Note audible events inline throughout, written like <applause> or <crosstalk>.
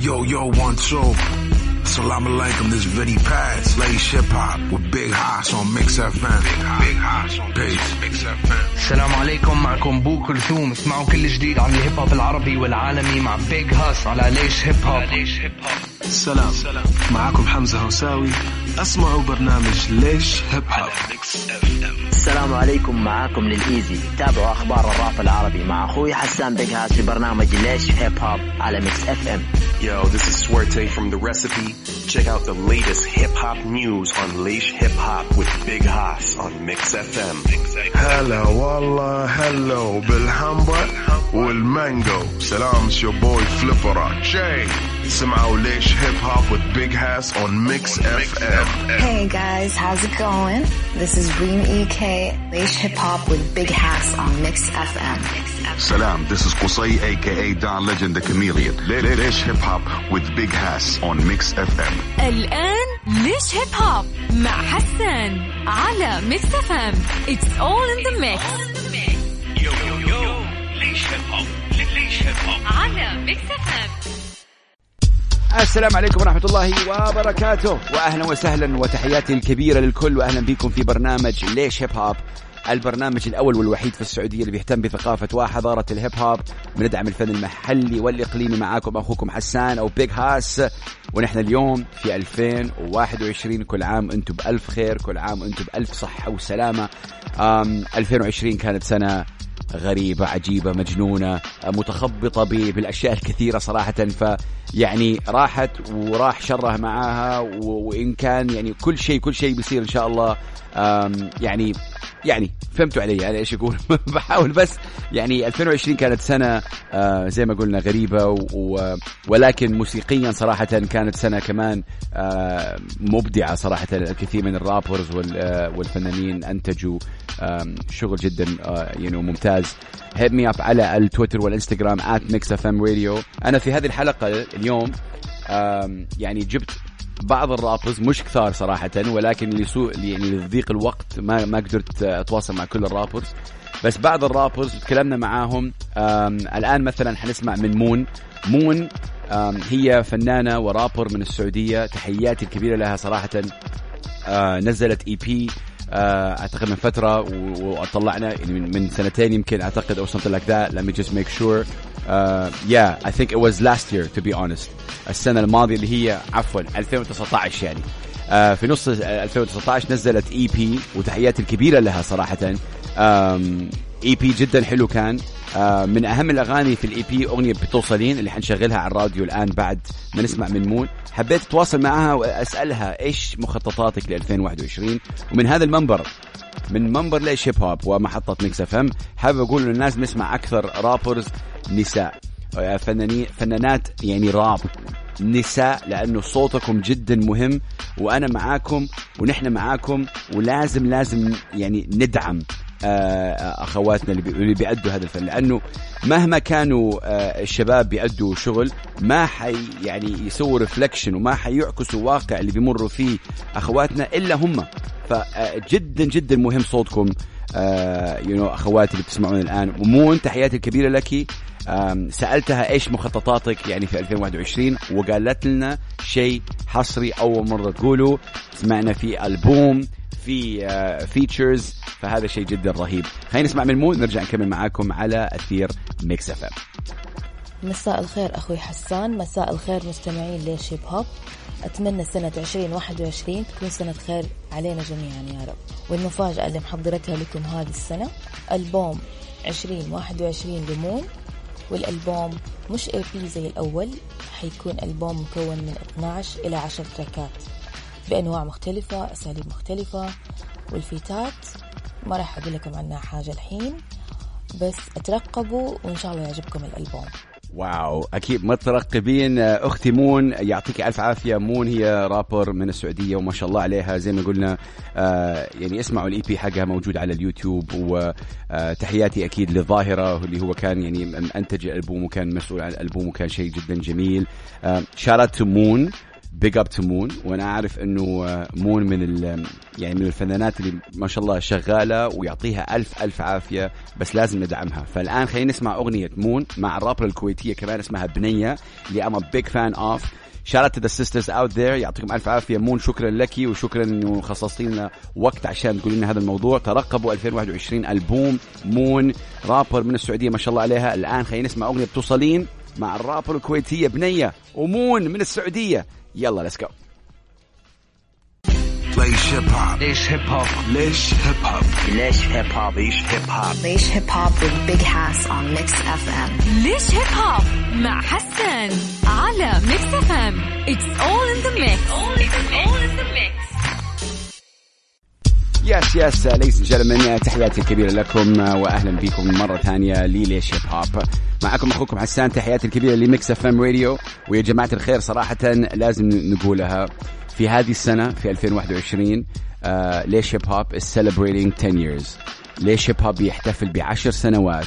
Yo, yo, one, two. Salam alaikum, this Vinnie Paz, Laish Hip Hop with Big Hass on Mix FM. Big Hass on Peace. Mix FM. السلام عليكم معكم بو كلثوم اسمعوا كل جديد عن ال hip hop العربي والعالمي مع Big Hass على ليش Hip Hop ليش Hip Hop سلام معكم حمزة هوساوي. اسمعوا برنامج ليش Hip Hop السلام عليكم معاكم Lil Eazy. تابعوا أخبار الراب العربي مع أخوي حسان Big Hass في برنامج ليش Hip Hop على Mix FM Yo, this is Suerte from The Recipe. Check out the latest hip hop news on Leish Hip Hop with Big Haas on Mix FM. هلا والله هلو بالهامبر والمانجو سلام it's your boy Flipper Jay سمعوا ليش هيب هوب with Big Hass on Mix FM Hey guys, how's it going? This is Reem EK, Leish Hip Hop with Big Hass on Mix FM. Salam, this is Qusay aka Don Legend the Chameleon. Lesh Hip Hop with Big Hass on Mix FM. الآن ليش هيب هوب مع حسان على ميكس اف ام It's all in the mix يو يو يو ليش هيب هوب ليش هيب هوب على ميكس اف ام السلام عليكم ورحمة الله وبركاته. وأهلا وسهلا وتحياتي الكبيرة للكل. وأهلا بكم في برنامج ليش Hip Hop البرنامج الأول والوحيد في السعودية اللي بيهتم بثقافة وحضارة الهيب هوب بندعم الفن المحلي والإقليمي معاكم أخوكم حسان أو بيج هاس ونحن اليوم في 2021 كل عام أنتم بألف خير. كل عام أنتم بألف صحة وسلامة. أم 2020 كانت سنة غريبة عجيبة مجنونة متخبطة بالأشياء الكثيرة صراحة. فيعني راحت وراح شرها معاها و- وإن كان يعني كل شيء كل شيء بيصير إن شاء الله. يعني يعني فهمتوا علي؟ أنا إيش أقول؟ <laughs> بحاول بس يعني 2020 كانت سنة آه زي ما قلنا غريبة ولكن موسيقيا صراحة كانت سنة كمان آه مبدعة صراحة الكثير من ال rappers آه والفنانين أنتجوا شغل جدا يعني ممتاز. hit me up على التويتر والإنستغرام @mixfmradio. أنا في هذه الحلقة اليوم يعني جبت بعض ال rappers مش كثار صراحة ولكن لسوء يعني لضيق الوقت ما ما قدرت أتواصل مع كل ال rappers بس بعض ال rappers تكلمنا معاهم الآن مثلا حنسمع من مون. مون هي فنانة ورابر من السعودية تحياتي الكبيرة لها صراحة. آه نزلت EP أعتقد من فترة وطلعنا يعني من, سنتين يمكن أعتقد أو something like that. Let me just make sure. uh, yeah I think it was last year to be honest. السنة الماضية اللي هي عفوا 2019 يعني. آه في نص 2019 نزلت EP وتحياتي الكبيرة لها صراحة. EP جدا حلو كان. آه من أهم الأغاني في ال EP أغنية بتوصلين اللي حنشغلها على الراديو الآن بعد ما نسمع من مون حبيت أتواصل معها وأسألها إيش مخططاتك ل 2021 ومن هذا المنبر من منبر ليش Hip Hop ومحطة Mix FM حابب أقول للناس بنسمع أكثر rappers نساء. آه، فنانين فنانات يعني راب نساء لأنه صوتكم جدا مهم وأنا معاكم ونحن معاكم ولازم لازم يعني ندعم. أخواتنا اللي بي- اللي بيأدوا هذا الفن. لأنه مهما كانوا آه، الشباب بيأدوا شغل ما حي يعني يسووا reflection وما حيعكسوا واقع اللي بيمروا فيه أخواتنا إلا هم. فجدا جدا مهم صوتكم you know أخواتي اللي بتسمعون الآن. ومون تحياتي الكبيرة لك سألتها إيش مخططاتك يعني في 2021 وقالت لنا شيء حصري أول مرة تقوله. سمعنا في ألبوم في features فهذا شيء جدا رهيب. خلينا نسمع من مون نرجع نكمل معاكم على أثير Mix F مساء الخير أخوي حسان مساء الخير مستمعين ليش Hip Hop أتمنى سنة 2021 تكون سنة خير علينا جميعا يا رب. والمفاجأة اللي محضرتها لكم هذه السنة ألبوم 2021 لمون والألبوم مش EP زي الأول حيكون ألبوم مكون من 12 إلى 10 تراكات. بأنواع مختلفة أساليب مختلفة والفيتات ما راح أقول لكم عنها حاجة الحين بس اترقبوا وإن شاء الله يعجبكم الألبوم. wow أكيد مترقبين. آه، أختي مون يعطيك ألف عافية. مون هي رابر من السعودية وما شاء الله عليها. زي ما قلنا آه، يعني اسمعوا ال EP حقها موجود على اليوتيوب وتحياتي أكيد للظاهره اللي هو كان يعني أنتج الألبوم وكان مسؤول عن الألبوم وكان شيء جدا جميل. shout out مون big up to مون وأنا عارف إنه آه، مون من ال- يعني من الفنانات اللي ما شاء الله شغالة ويعطيها ألف ألف عافية بس لازم ندعمها. فالآن خلينا نسمع أغنية مون مع الرابره الكويتية كمان اسمها بنية اللي I'm big fan of shout out to the sisters out there يعطيكم ألف عافية. مون شكرا لك وشكرا إنه خصصتي لنا وقت عشان تقولي لنا هذا الموضوع. ترقبوا 2021 ألبوم مون رابر من السعودية ما شاء الله عليها. الآن خلينا نسمع أغنية بتوصلين مع الرابر الكويتية بنية ومون من السعودية. يلا let's go ليش هيب هوب ليش هيب هوب ليش هيب هوب ليش هيب هوب Leish Hip Hop. Leish Hip Hop with Big Hass on Mix FM. ليش هيب هوب مع حسن على Mix FM it's all in the mix yes yes ladies and gentlemen تحياتي الكبيرة لكم واهلا بكم مرة ثانية لليش هيب هوب معكم أخوكم حسان تحياتي الكبيرة ل Mix FM راديو ويا جماعة الخير صراحة لازم نقولها. في هذه السنة في 2021 آه ليش هيب هوب is celebrating 10 years. ليش هيب هوب يحتفل بعشر سنوات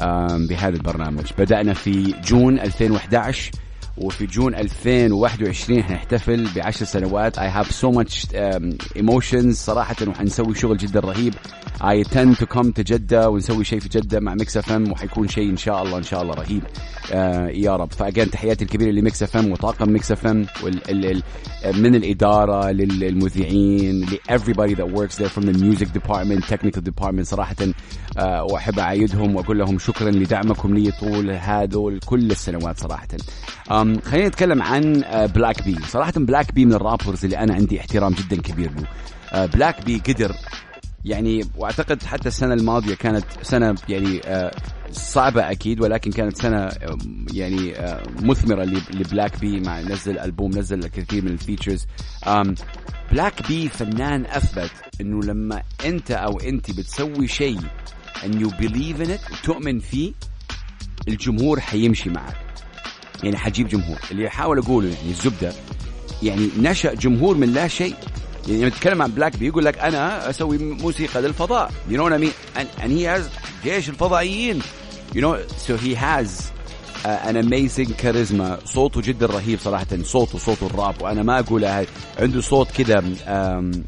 آم، بهذا البرنامج. بدأنا في June 2011 وفي June 2021 حنحتفل بعشر سنوات. I have so much um, emotions. صراحة وحنسوي شغل جدا رهيب. I intend to come to جدة ونسوي شيء في جدة مع Mix FM وحيكون شيء إن شاء الله إن شاء الله رهيب. آه يا رب. ف again تحياتي الكبيرة ل Mix FM وطاقم Mix FM من الإدارة للمذيعين ل everybody that works there from the music department technical department. صراحة آه وأحب أعيدهم وأقول لهم شكرا لدعمكم لي طول هذول كل السنوات صراحة. أم خلينا نتكلم عن بلاك بي صراحة بلاك بي من ال rappers اللي أنا عندي احترام جدا كبير له. بلاك بي قدر يعني وأعتقد حتى السنة الماضية كانت سنة يعني آه، صعبة أكيد ولكن كانت سنة آه، يعني آه، مثمرة ل- لبلاك بي مع نزل ألبوم نزل الكثير من ال features. بلاك بي فنان أثبت إنه لما أنت أو أنت بتسوي شيء and you believe in it وتؤمن فيه الجمهور حيمشي معك. يعني حجيب جمهور. اللي احاول أقوله يعني الزبدة يعني نشأ جمهور من لا شيء. يعني لما تتكلم عن بلاك بي يقول لك أنا أسوي موسيقى للفضاء. I mean? And, and he has جيش الفضائيين. Know so he has uh, an amazing charisma. صوته جدا رهيب صراحة. صوته صوت الراب. وأنا ما أقول عنده صوت كذا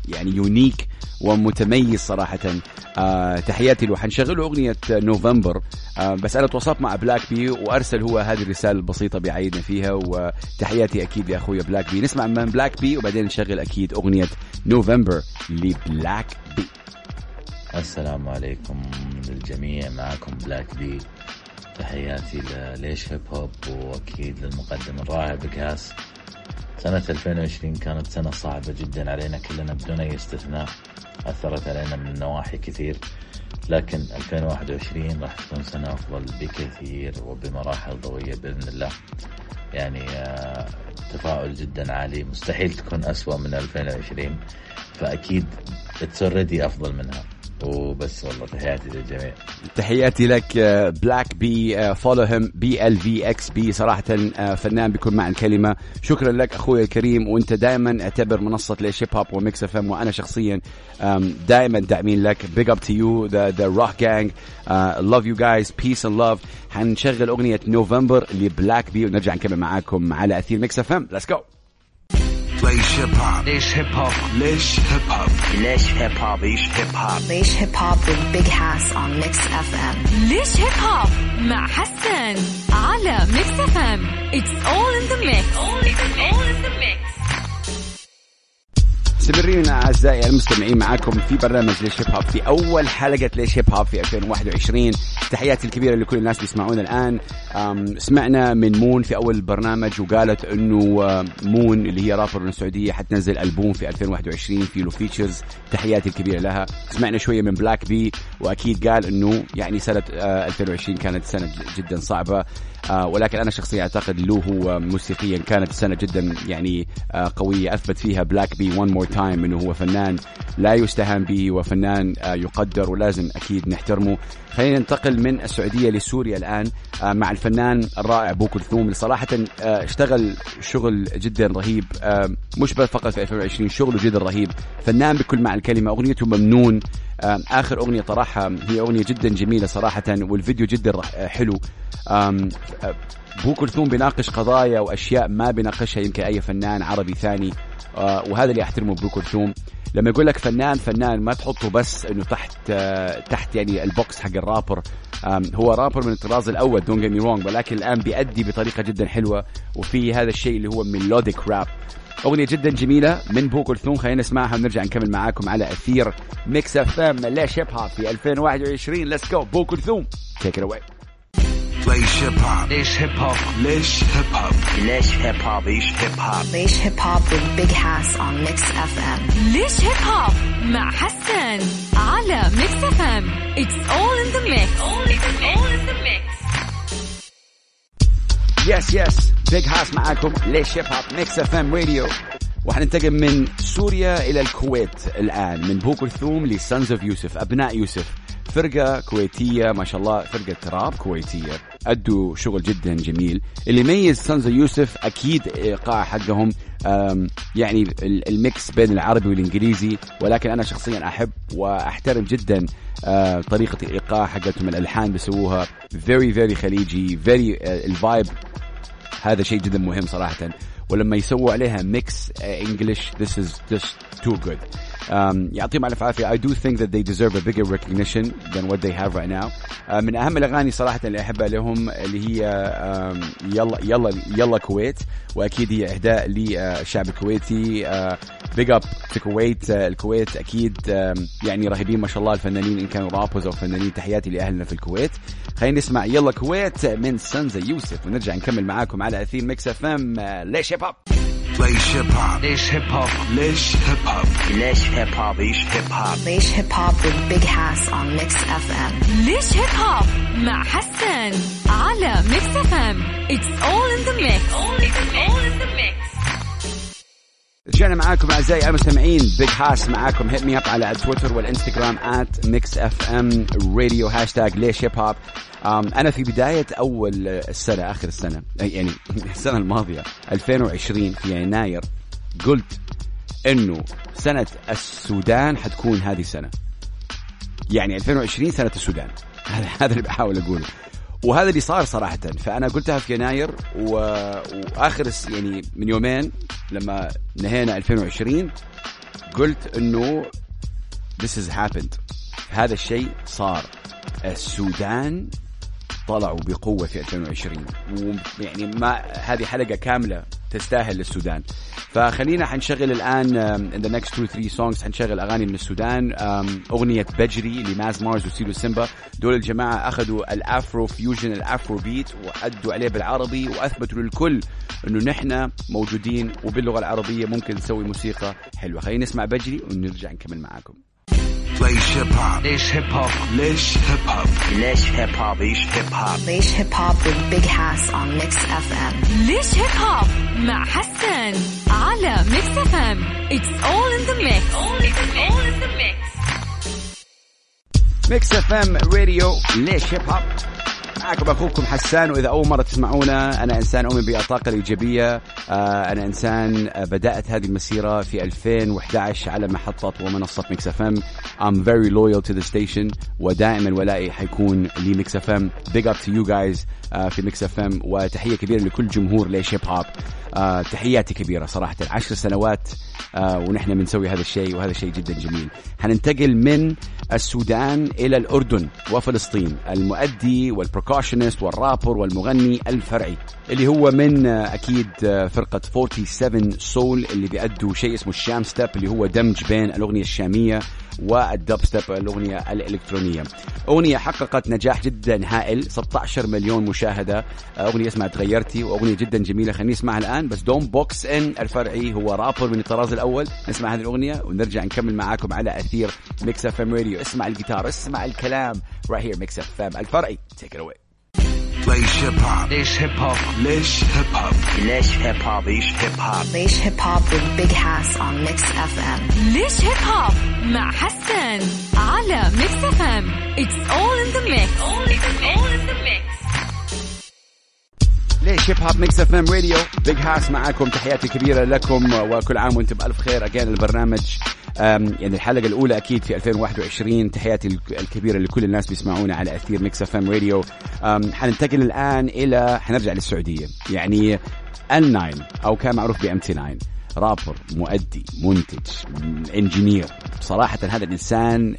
يعني unique ومتميز صراحة. آه تحياتي له حنشغل أغنية نوفمبر. آه بس أنا تواصلت مع بلاك بي وأرسل هو هذه الرسالة البسيطة بيعيدنا فيها. وتحياتي أكيد لأخويا بلاك بي نسمع من بلاك بي وبعدين نشغل أكيد أغنية نوفمبر لبلاك بي السلام عليكم للجميع معكم بلاك بي تحياتي لليش هيب هوب وأكيد للمقدم الرائع بيج هاس سنة 2020 كانت سنة صعبة جدا علينا. كلنا بدون أي استثناء أثرت علينا من نواحي كثير. لكن 2021 راح تكون سنة أفضل بكثير وبمراحل ضوئية بإذن الله. يعني آه، تفاؤل جدا عالي. مستحيل تكون أسوأ من 2020 فأكيد it's already أفضل منها. وبس والله تحياتي للجميع. تحياتي لك بلاك بي فولو هيم بي ال في إكس بي صراحة آه، فنان بكل معنى الكلمة. شكرا لك أخوي الكريم وأنت دائما اعتبر منصة ليش هيب هوب و Mix FM وأنا شخصيا دائما داعمين لك. big up to you the rock gang love you guys peace and love حنشغل أغنية نوفمبر لبلاك بي ونرجع نكمل معاكم على أثير ميكس اف ام ليتس جو ليش هيب هوب ليش هيب هوب ليش هيب هوب ليش هيب هوب Leish Hip Hop. Leish Hip Hop with Big Hass on Mix FM. ليش هيب هوب مع حسن على Mix FM it's all in the mix مستمرين أعزائي المستمعين معاكم في برنامج ليش هيب هوب. في أول حلقة ليش هيب هوب في 2021 تحياتي الكبيرة لكل الناس اللي يسمعونا الآن. سمعنا من مون في أول البرنامج وقالت إنه مون اللي هي رابر من السعودية حتنزل ألبوم في 2021 في له features تحياتي الكبيرة لها. سمعنا شوية من بلاك بي وأكيد قال إنه يعني سنة آه، 2020 كانت سنة جدا صعبة. ولكن أنا شخصيا أعتقد له هو موسيقيا كانت سنة جدا يعني آه، قوية أثبت فيها بلاك بي one more time إنه هو فنان لا يستهان به وفنان آه، يقدر ولازم أكيد نحترمه. خلينا ننتقل من السعودية لسوريا الآن آه، مع الفنان الرائع بو كلثوم اللي صراحة آه، اشتغل شغل جدا رهيب آه، مش فقط في 2020 شغله جدا رهيب. فنان بكل معنى الكلمة أغنيته ممنون آخر أغنية طرحها هي أغنية جدا جميلة صراحة والفيديو جدا رح- حلو. آه، بو كلثوم بيناقش قضايا وأشياء ما بيناقشها يمكن أي فنان عربي ثاني. آه، وهذا اللي أحترمه بو كلثوم. لما يقول لك فنان فنان ما تحطه بس إنه تحت آه، تحت يعني ال box حق الرابر. هو رابر من الطراز الأول don't get me wrong ولكن الآن بيأدي بطريقة جدا حلوة. وفي هذا الشيء اللي هو melodic rap أغنية جدا جميلة من بو كلثوم. خلينا نسمعها ونرجع نكمل معاكم على أثير Mix FM. ليش هيب هوب في 2021 let's go بو كلثوم. take it away ليش هيب هوب ليش هيب هوب ليش هيب هوب ليش هيب هوب ليش هيب هوب Leish Hip Hop with Big Hass on Mix FM. ليش هيب هوب مع حسن على Mix FM it's all in the mix yes yes Big Hass معاكم. ليش هوب Mix FM Radio وحننتقل من سوريا إلى الكويت الآن من بو كلثوم ل Sons of Yusuf أبناء يوسف. فرقة كويتية ما شاء الله فرقة راب كويتية. أدوا شغل جدا جميل. اللي يميز Sons Yusuf أكيد إيقاع حقهم يعني ال- ال mix بين العربي والإنجليزي. ولكن أنا شخصيا أحب وأحترم جدا آه، طريقة الإيقاع حقتهم الألحان بيسووها very very خليجي very آه، ال vibe هذا شيء جدا مهم صراحة. ولما يسووا عليها mix English this is just too good. Um, يعطيهم ألف عافية. I do think that they deserve a bigger recognition than what they have right now. Uh, من أهم الأغاني صراحة اللي أحبها لهم اللي هي um, يلا يلا يلا كويت. وأكيد هي إهداء للشعب الكويتي big up to Kuwait الكويت أكيد um, يعني رهيبين ما شاء الله الفنانين إن كانوا rappers أو فنانين. تحياتي لأهلنا في الكويت. خلينا نسمع يلا كويت من Sons of Yusuf ونرجع نكمل معاكم على أثير Mix FM. ليش هيب هوب ليش هيب هوب ليش هيب هوب ليش هيب هوب ليش هيب هوب ليش هيب هوب Leish Hip Hop with Big Hass on Mix FM. ليش هيب هوب مع حسن على Mix FM it's all in the mix رجعنا معاكم أعزائي المستمعين. Big Hass معاكم. Hit me up على التويتر والانستغرام at Mix FM راديو هاشتاج ليش هيب هوب أنا في بداية أول السنة آخر السنة. يعني <laughs> السنة الماضية 2020 في يناير قلت إنه سنة السودان حتكون هذه السنة. يعني 2020 سنة السودان. هذا <laughs> هذا اللي بحاول أقوله. وهذا اللي صار صراحة. فأنا قلتها في يناير و... وآخر يعني من يومين لما نهينا 2020 قلت إنه this has happened. هذا الشيء صار. السودان طلعوا بقوة في 2020 ويعني ما هذه حلقة كاملة تستاهل للسودان. فخلينا حنشغل الآن in the next two three songs حنشغل أغاني من السودان. أغنية بجري لماز مارز وسيلو سيمبا. دول الجماعة أخذوا ال Afro fusion ال Afrobeat وأدوا عليه بالعربي وأثبتوا للكل إنه نحن موجودين وباللغة العربية ممكن نسوي موسيقى حلوة. خلينا نسمع بجري ونرجع نكمل معاكم. ليش هيب هوب ليش هيب هوب ليش هيب هوب ليش هيب هوب ليش هيب هوب Leish Hip Hop with Big Hass on Mix FM. ليش هيب هوب مع حسن على Mix FM it's all in the mix Mix FM Radio ليش هيب هوب معكم أخوكم حسان وإذا أول مرة تسمعونا أنا إنسان أؤمن بالطاقه الإيجابية. آه أنا إنسان آه بدأت هذه المسيرة في 2011 على محطة ومنصة Mix FM. I'm very loyal to the station ودائما ولائي حيكون ل Mix FM. Up to you guys آه في Mix FM وتحية كبيرة لكل جمهور ليش هيب هوب آه تحياتي كبيرة صراحة. عشر سنوات آه ونحن بنسوي هذا الشيء وهذا شيء جدا جميل. حننتقل من السودان إلى الأردن وفلسطين. المؤدي وال percussionist وال rapper والمغني الفرعي اللي هو من آه، أكيد آه، فرقة 47 Soul اللي بيأدوا شيء اسمه الشام step اللي هو دمج بين الأغنية الشامية والدب ستيب الأغنية الإلكترونية. أغنية حققت نجاح جدا هائل 16 مليون مشاهدة. أغنية اسمها تغيرتي وأغنية جدا جميلة. خلينا نسمعها الآن بس don't box in. الفرعي هو رابر من الطراز الأول. نسمع هذه الأغنية ونرجع نكمل معاكم على أثير Mix FM Radio اسمع الجيتار اسمع الكلام. Right here Mix FM الفرعي take it away. ليش هيب هوب ليش هيب هوب ليش هيب هوب ليش هيب هوب ليش هيب هوب Leish Hip Hop with Big Hass on Mix FM. ليش هيب هوب مع حسن على Mix FM it's all in the mix ليش هيب هوب Mix FM Radio Big Hass معاكم تحياتي كبيرة لكم وكل عام وأنتم بألف خير. again البرنامج يعني الحلقة الأولى أكيد في 2021 تحياتي الكبيرة لكل الناس بيسمعونا على أثير Mix FM Radio حننتقل الآن إلى حنرجع للسعودية. يعني ال 9 أو كان معروف ب MT 9 رابر مؤدي منتج engineer صراحة هذا الإنسان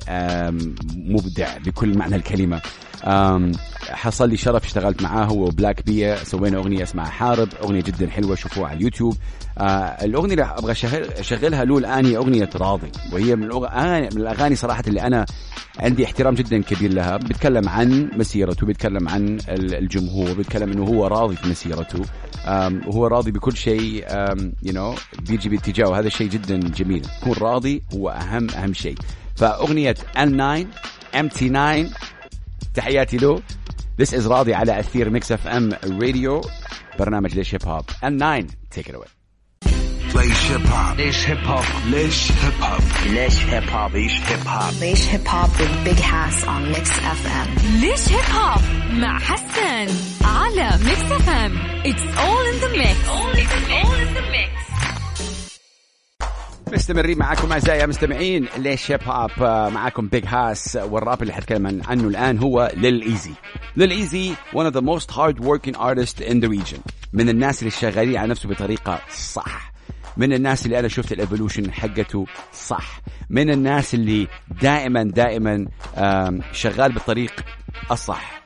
مبدع بكل معنى الكلمة. حصل لي شرف اشتغلت معاه هو وبلاك بيا سوينا أغنية اسمها حارب أغنية جدا حلوة شوفوها على اليوتيوب. آه الأغنية اللي أبغى أشغلها له الآن هي أغنية راضي وهي من, من الأغاني صراحة اللي أنا عندي احترام جدا كبير لها. بيتكلم عن مسيرته بيتكلم عن الجمهور بيتكلم إنه هو راضي في مسيرته. وهو راضي بكل شيء you know بيجي باتجاهه. هذا شيء جدا جميل. يكون راضي هو اهم أهم شيء. فأغنية ال 9 MT 9 تحياتي له. This is راضي على أثير Mix FM Radio برنامج ليش هيب هوب and 9 take it away. ليش هيب هوب ليش هيب هوب ليش هيب هوب ليش هيب هوب ليش هيب هوب ليش هيب هوب with Big Hass on Mix FM ليش هيب هوب مع حسن على ميكس اف ام It's all in the mix. It's all in the mix. مستمرين معاكم أعزائي المستمعين هيب هوب معاكم بيج هاس والراب اللي حتكلم عنه الآن هو ليل ايزي ليل ايزي one of the most hard working artists in the region. من الناس اللي شغالين على نفسه بطريقة صح. من الناس اللي أنا شفت ال evolution حقته صح. من الناس اللي دائما دائما شغال بالطريق الصح.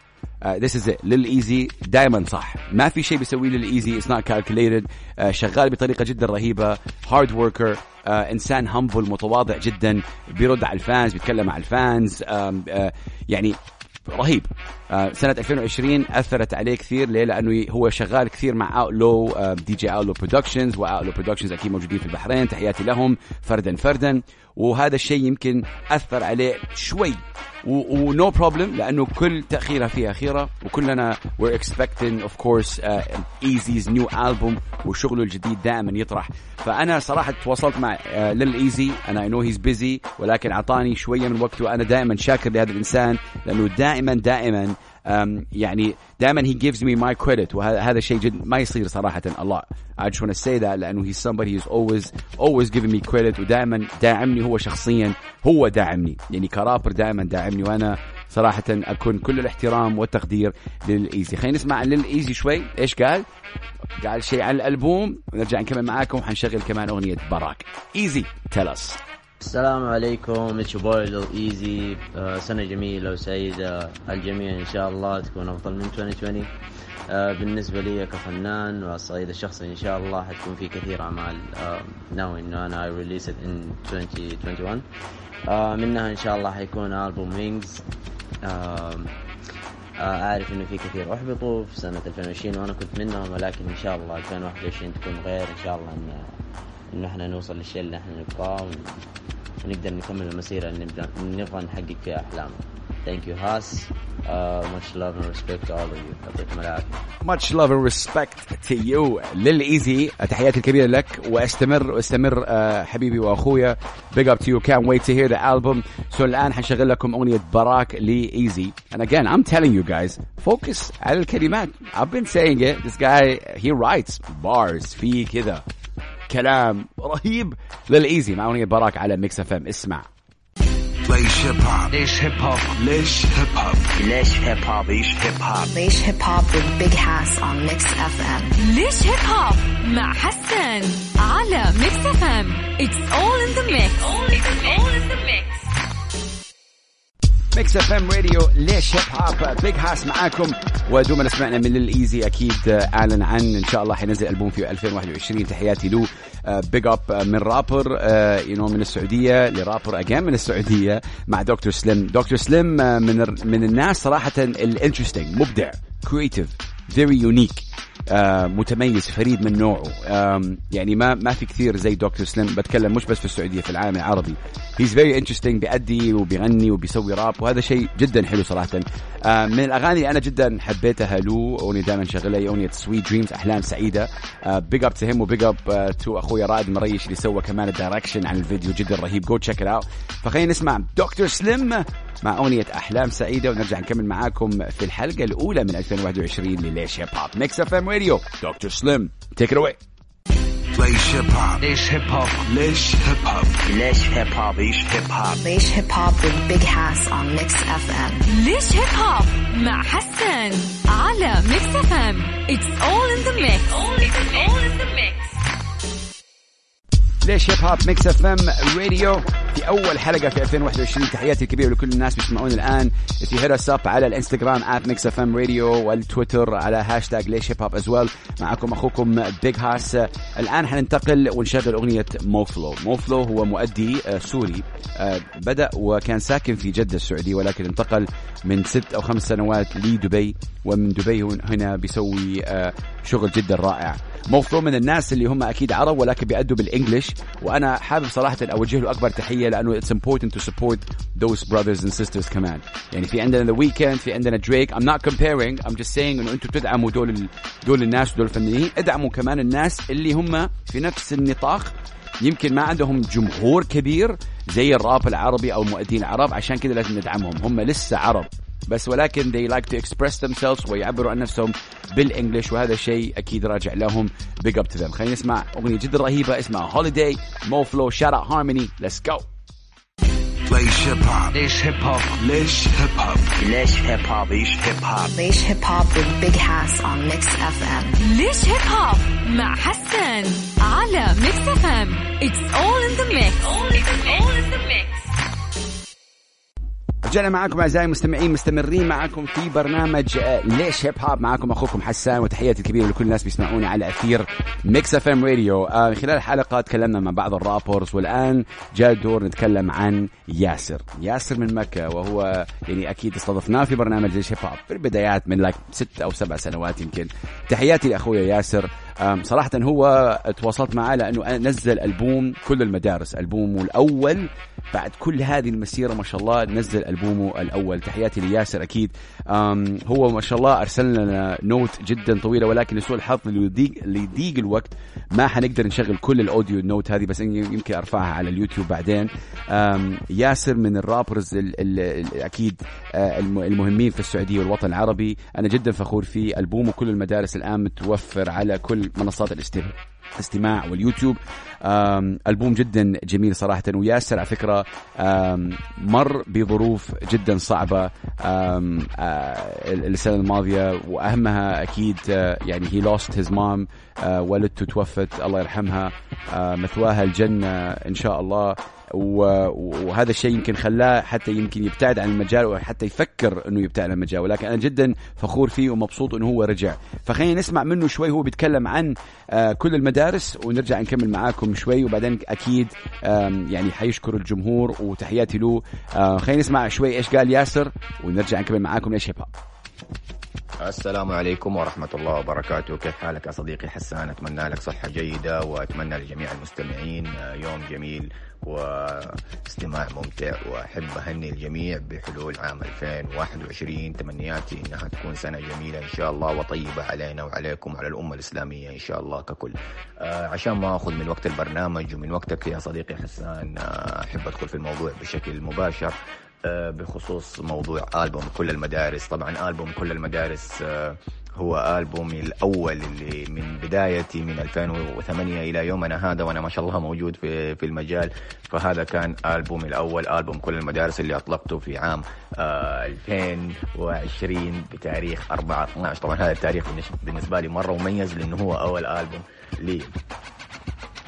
this is ليل ايزي دائما صح. ما في شيء بيسويه ليل ايزي it's not calculated شغال بطريقة جدا رهيبة. hard worker uh, إنسان humble متواضع جدا بيرد على ال fans بيتكلم مع ال fans uh, uh, يعني رهيب. آه سنة 2020 أثرت عليه كثير. ليه؟ لأنه هو شغال كثير مع أوتلو آه دي جي أوتلو برودكشنز وأوتلو برودكشنز أكيد موجودين في البحرين. تحياتي لهم فردا فردا. وهذا الشيء يمكن أثر عليه شوي. و no problem لأنه كل تأخيرة فيها خيره وكلنا we're expecting of course Easy's new album وشغله الجديد دائما يطرح. فأنا صراحة تواصلت مع uh, ليل ايزي أنا I know he's busy ولكن أعطاني شوية من وقته وأنا دائما شاكر لهذا الإنسان لأنه دائما دائما يعني دائما he gives me my credit. وهذا شيء جد ما يصير صراحة. a lot I just want to say that لأنه he's somebody who's always always giving me credit. ودائما داعمني هو شخصيا. هو داعمني. يعني كرابر دائما داعمني. وأنا صراحة أكون كل الاحترام والتقدير للإيزي. خلينا نسمع عن للإيزي شوي. إيش قال؟ قال شيء عن الألبوم. ونرجع نكمل معاكم. وحنشغل كمان أغنية براك. إيزي us. السلام عليكم. it's your boy ايزي آه سنة جميلة وسعيدة الجميع إن شاء الله تكون أفضل من 2020 آه بالنسبة لي كفنان والصعيد الشخصي إن شاء الله حتكون في كثير أعمال. آه ناوي انه أنا release in 2021 آه منها إن شاء الله حيكون ألبوم Wings آه أعرف إنه في كثير احبطوا في سنة 2020 وأنا كنت منهم ولكن إن شاء الله 2021 تكون غير إن شاء الله إن إنه إحنا نوصل للشيء اللي إحنا نبغاه ونقدر نكمل المسيرة اللي نبغى نحقق فيها أحلامنا. Thank you هاس. Uh, much love and respect to all of you. يعطيكم العافية. Much love and respect to you. للإيزي تحياتي الكبيرة لك واستمر وأستمر uh, حبيبي وأخويا. Big up to you. Can't wait to hear the album. So الآن حنشغل لكم أغنية براك لإيزي. And again I'm telling you guys focus على الكلمات. I've been saying it. This guy he writes bars. في كذا كلام رهيب. ليل ايزي مع أغنية براك على ميكس اف ام اسمع. ليش هيب هوب ليش هيب هوب ليش هيب هوب ليش هيب هوب ليش هيب هوب ليش هيب هوب with Big Hass on Mix FM ليش هيب هوب مع حسن على ميكس اف ام It's all in the mix. It's all in the mix. ميكس اف ام راديو ليش هيب هوب بيج هاس معاكم. ودوما سمعنا من ليل ايزي أكيد أعلن عن إن شاء الله حينزل ألبوم في 2021 تحياتي له big up من rapper you know من السعودية ل rapper again من السعودية مع دكتور سليم دكتور سليم من من الناس صراحة ال interesting مبدع creative very unique آه متميز فريد من نوعه. آه يعني ما ما في كثير زي دكتور سليم بتكلم مش بس في السعودية في العالم العربي. he's very interesting بيأدي وبيغني وبيسوي راب وهذا شيء جدا حلو صراحة. آه من الأغاني اللي أنا جدا حبيتها له أغنية دائما شغلها هي أغنية Sweet Dreams أحلام سعيدة. big up to him و big up to اخويا رائد مريش اللي سوى كمان ال direction عن الفيديو جدا رهيب. go check it out فخلينا نسمع دكتور سليم مع أغنية أحلام سعيدة ونرجع نكمل معاكم في الحلقة الأولى من 2021 لليش هيب هوب ميكس اف ام راديو دكتور سليم take it away ليش هيب هوب. ليش هيب هوب ليش هيب هوب ليش هيب هوب ليش هيب هوب ليش هيب هوب with Big Hass on Mix FM. ليش هيب هوب مع حسن على ميكس اف ام it's all in the mix all in the mix ليش هيب هوب ميكس اف ام راديو. في أول حلقة في 2021 تحياتي الكبيرة لكل الناس بيسمعون الآن. You hit us up على الإنستغرام at mix fm radio والتويتر على هاشتاج ليش هيب هوب as well معكم أخوكم بيج هاس الآن حننتقل ونشغل أغنية موفلو موفلو هو مؤدي آه، سوري. آه، بدأ وكان ساكن في جدة السعودية ولكن انتقل من ست أو خمس سنوات لدبي. ومن دبي هن- هنا بيسوي آه، شغل جدا رائع. موفلو من الناس اللي هم أكيد عرب ولكن بيأدوا بال English وأنا حابب صراحة أوجه له أكبر تحية لأنه it's important to support those brothers and sisters كمان. يعني في عندنا ذا ويكند في عندنا دريك I'm not comparing I'm just saying إنه أنتم تدعموا دول ال- دول الناس ودول الفنانين. ادعموا كمان الناس اللي هم في نفس النطاق. يمكن ما عندهم جمهور كبير زي الراب العربي أو المؤدين العرب عشان كذا لازم ندعمهم. هم لسه عرب. بس ولكن they like to express themselves ويعبروا عن نفسهم بال English وهذا الشيء أكيد راجع لهم big up to them خلينا نسمع أغنية جدا رهيبة اسمها holiday مو فلو shout out harmony let's go. ليش هيب هوب. ليش هيب هوب ليش هيب هوب ليش هيب هوب ليش هيب هوب ليش Hip Hop with Big Hass on Mix FM. ليش هيب هوب مع حسن على ميكس اف ام it's all in the mix all in the mix. رجعنا معاكم أعزائي المستمعين مستمرين معاكم في برنامج آه، ليش هيب هوب معاكم أخوكم حسان وتحياتي الكبيرة لكل الناس بيسمعوني على أثير ميكس اف ام راديو خلال الحلقة تكلمنا مع بعض ال rappers والآن جاء الدور نتكلم عن ياسر. ياسر من مكة وهو يعني أكيد استضفناه في برنامج ليش هيب هوب في البدايات من لك ست أو سبع سنوات يمكن. تحياتي لأخويا ياسر. صراحة هو تواصلت معاه لأنه نزل ألبوم كل المدارس ألبومه الأول. بعد كل هذه المسيرة ما شاء الله نزل ألبومه الأول. تحياتي لياسر أكيد. هو ما شاء الله أرسل لنا note جدا طويلة ولكن لسوء الحظ يضيق الوقت. ما حنقدر نشغل كل ال audio ال note هذه بس يمكن أرفعها على اليوتيوب بعدين. ياسر من ال rappers ال ال ال أكيد آه، الم- المهمين في السعودية والوطن العربي. أنا جدا فخور فيه. ألبومه كل المدارس الآن متوفر على كل منصات الاستماع استماع واليوتيوب ألبوم جدا جميل صراحة وياسر على فكرة مر بظروف جدا صعبة. السنة الماضية وأهمها أكيد يعني lost his mom آه، والدته توفت الله يرحمها. مثواها الجنة إن شاء الله. وهذا الشيء يمكن خلاه حتى يمكن يبتعد عن المجال وحتى يفكر إنه يبتعد عن المجال. ولكن أنا جدا فخور فيه ومبسوط إنه هو رجع. فخلينا نسمع منه شوي. هو بيتكلم عن آه، كل المدارس ونرجع نكمل معاكم شوي. وبعدين أكيد يعني حيشكر الجمهور وتحياتي له. آه، خلينا نسمع شوي إيش قال ياسر ونرجع نكمل معاكم ليش هيب السلام عليكم ورحمة الله وبركاته. كيف حالك يا صديقي حسان؟ أتمنى لك صحة جيدة وأتمنى لجميع المستمعين يوم جميل. واستماع ممتع وأحب أهني الجميع بحلول عام 2021 تمنياتي إنها تكون سنة جميلة إن شاء الله وطيبة علينا وعليكم على الأمة الإسلامية إن شاء الله ككل. آه، عشان ما أخذ من وقت البرنامج ومن وقتك يا صديقي حسان آه، أحب أدخل في الموضوع بشكل مباشر. بخصوص موضوع ألبوم كل المدارس. طبعا ألبوم كل المدارس آه، هو ألبومي الأول اللي من بدايتي من 2008 إلى يومنا هذا وأنا ما شاء الله موجود في في المجال. فهذا كان ألبومي الأول ألبوم كل المدارس اللي أطلقته في عام آه 2020 بتاريخ 4 12 طبعا هذا التاريخ بالنسبة لي مرة مميز لأنه هو أول ألبوم لي.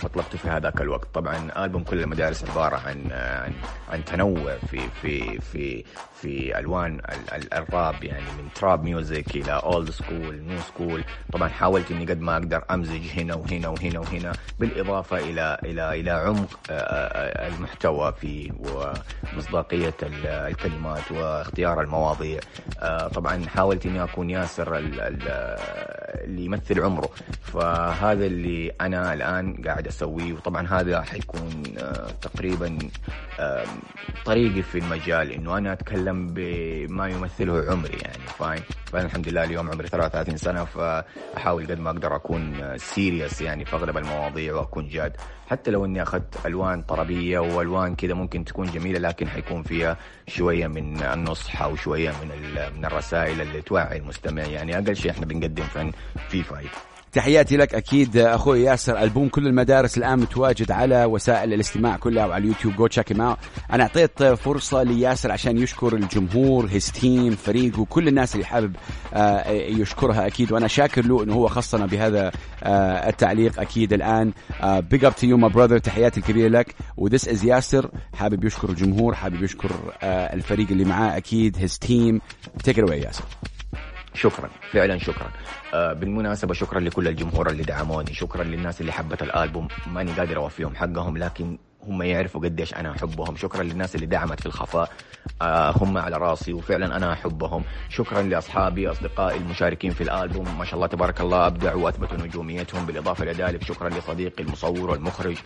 اطلقته في هذاك الوقت. طبعا ألبوم كل المدارس عبارة عن عن, عن تنوع في في في في ألوان ال- ال- الراب يعني من trap music إلى old school new school طبعا حاولت إني قد ما أقدر أمزج هنا وهنا وهنا وهنا بالإضافة إلى إلى إلى عمق المحتوى فيه ومصداقية ال- الكلمات واختيار المواضيع. طبعا حاولت إني أكون ياسر ال- ال- اللي يمثل عمره. فهذا اللي أنا الآن قاعد اسويه وطبعا هذا حيكون آه، تقريبا آه، طريقي في المجال إنه أنا أتكلم بما يمثله عمري يعني فاهم فأنا الحمد لله اليوم عمري 33 سنة فأحاول قد ما أقدر أكون سيريس يعني في أغلب المواضيع وأكون جاد. حتى لو إني أخذت ألوان طربية وألوان كذا ممكن تكون جميلة لكن حيكون فيها شوية من النصح أو شوية من من الرسائل اللي توعي المستمع يعني. أقل شيء إحنا بنقدم فن في فايده تحياتي لك أكيد أخوي ياسر. ألبوم كل المدارس الآن متواجد على وسائل الاستماع كلها وعلى اليوتيوب. go check out أنا أعطيت فرصة لياسر عشان يشكر الجمهور his team فريقه وكل الناس اللي حابب آه، يشكرها أكيد. وأنا شاكر له إنه هو خصنا بهذا آه، التعليق أكيد الآن. big up to you my brother تحياتي الكبيرة لك. و this is ياسر. حابب يشكر الجمهور حابب يشكر آه، الفريق اللي معاه أكيد his team take it ياسر. شكرا فعلا شكرا. آه بالمناسبة شكرا لكل الجمهور اللي دعموني شكرا للناس اللي حبت الألبوم. ماني قادر أوفيهم حقهم لكن هم يعرفوا قديش أنا أحبهم. شكرا للناس اللي دعمت في الخفاء. آه هم على راسي وفعلا أنا أحبهم. شكرا لأصحابي أصدقائي المشاركين في الألبوم. ما شاء الله تبارك الله أبدعوا وأثبتوا نجوميتهم بالإضافة لذلك شكرا لصديقي المصور والمخرج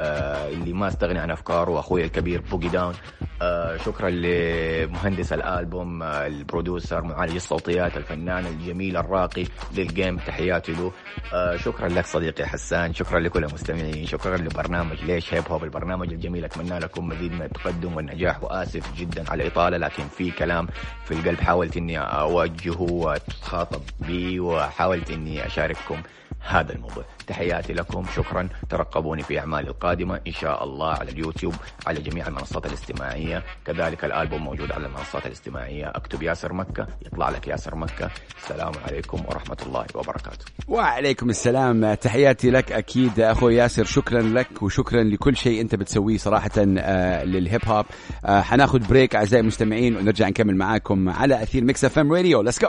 آه اللي ما استغني عن أفكاره واخوي الكبير بوجي داون. آه شكرا لمهندس الألبوم ال producer معالج الصوتيات الفنان الجميل الراقي للجيم. تحياتي له. شكرا لك صديقي حسان. شكرا لكل المستمعين. شكرا لبرنامج ليش هيب هوب البرنامج. البرنامج الجميل أتمنى لكم مزيد من التقدم والنجاح. وآسف جدا على الإطالة لكن في كلام في القلب حاولت إني أوجهه وأتخاطب به وحاولت إني أشارككم هذا الموضوع. تحياتي لكم. شكرا. ترقبوني في أعمالي القادمة. إن شاء الله على اليوتيوب على جميع المنصات الاجتماعية كذلك الألبوم موجود على المنصات الاجتماعية أكتب ياسر مكة. يطلع لك ياسر مكة. السلام عليكم ورحمة الله وبركاته. وعليكم السلام. تحياتي لك أكيد أخوي ياسر. شكرا لك وشكرا لكل شيء أنت بتسويه صراحة آه، للهيب هوب. آه، حناخد break أعزائي المستمعين ونرجع نكمل معاكم على أثير Mix FM Radio. let's go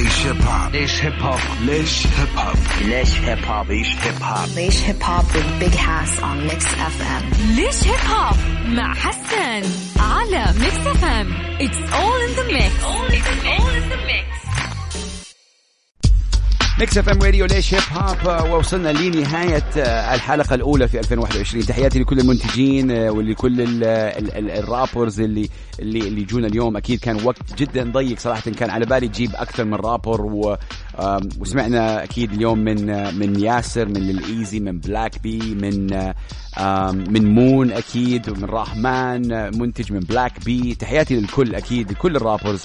ليش هيب هوب ليش هيب هوب ليش هيب هوب ليش هيب هوب ليش هيب هوب ليش هيب هوب with Big Hass on Mix FM ليش هيب هوب مع حسن على Mix FM it's all in the mix all in the mix. Mix FM Radio ليش هيب هوب ووصلنا لنهاية آه، الحلقة الأولى في 2021 تحياتي لكل المنتجين آه، ولكل ال- ال- ال- ال rappers اللي اللي اللي جونا اليوم. أكيد كان وقت جدا ضيق صراحة. كان على بالي تجيب أكثر من رابر و وسمعنا أكيد اليوم من آه، من ياسر من الايزي من بلاك بي من آه، من مون أكيد ومن رحمن آه، منتج من بلاك بي تحياتي للكل أكيد لكل ال rappers.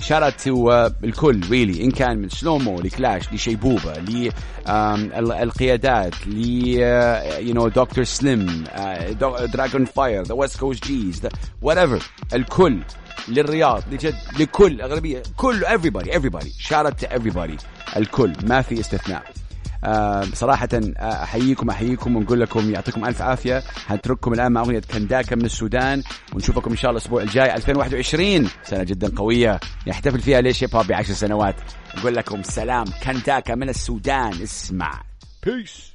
shout out to الكل really إن كان من سلومو لكلاش لشيبوبه للقيادات ل you know دكتور سليم Dragon Fire the West Coast G's whatever الكل للرياض لجد لكل أغلبية كل everybody everybody. Shout out to everybody. الكل. ما في استثناء. آه صراحة آه، أحييكم أحييكم ونقول لكم يعطيكم ألف عافية. هنترككم الآن مع أغنية كنداكا من السودان. ونشوفكم إن شاء الله الأسبوع الجاي. 2021 سنة جدا قوية. يحتفل فيها ليش هيب بعشر سنوات. نقول لكم سلام كنداكا من السودان. اسمع. بيس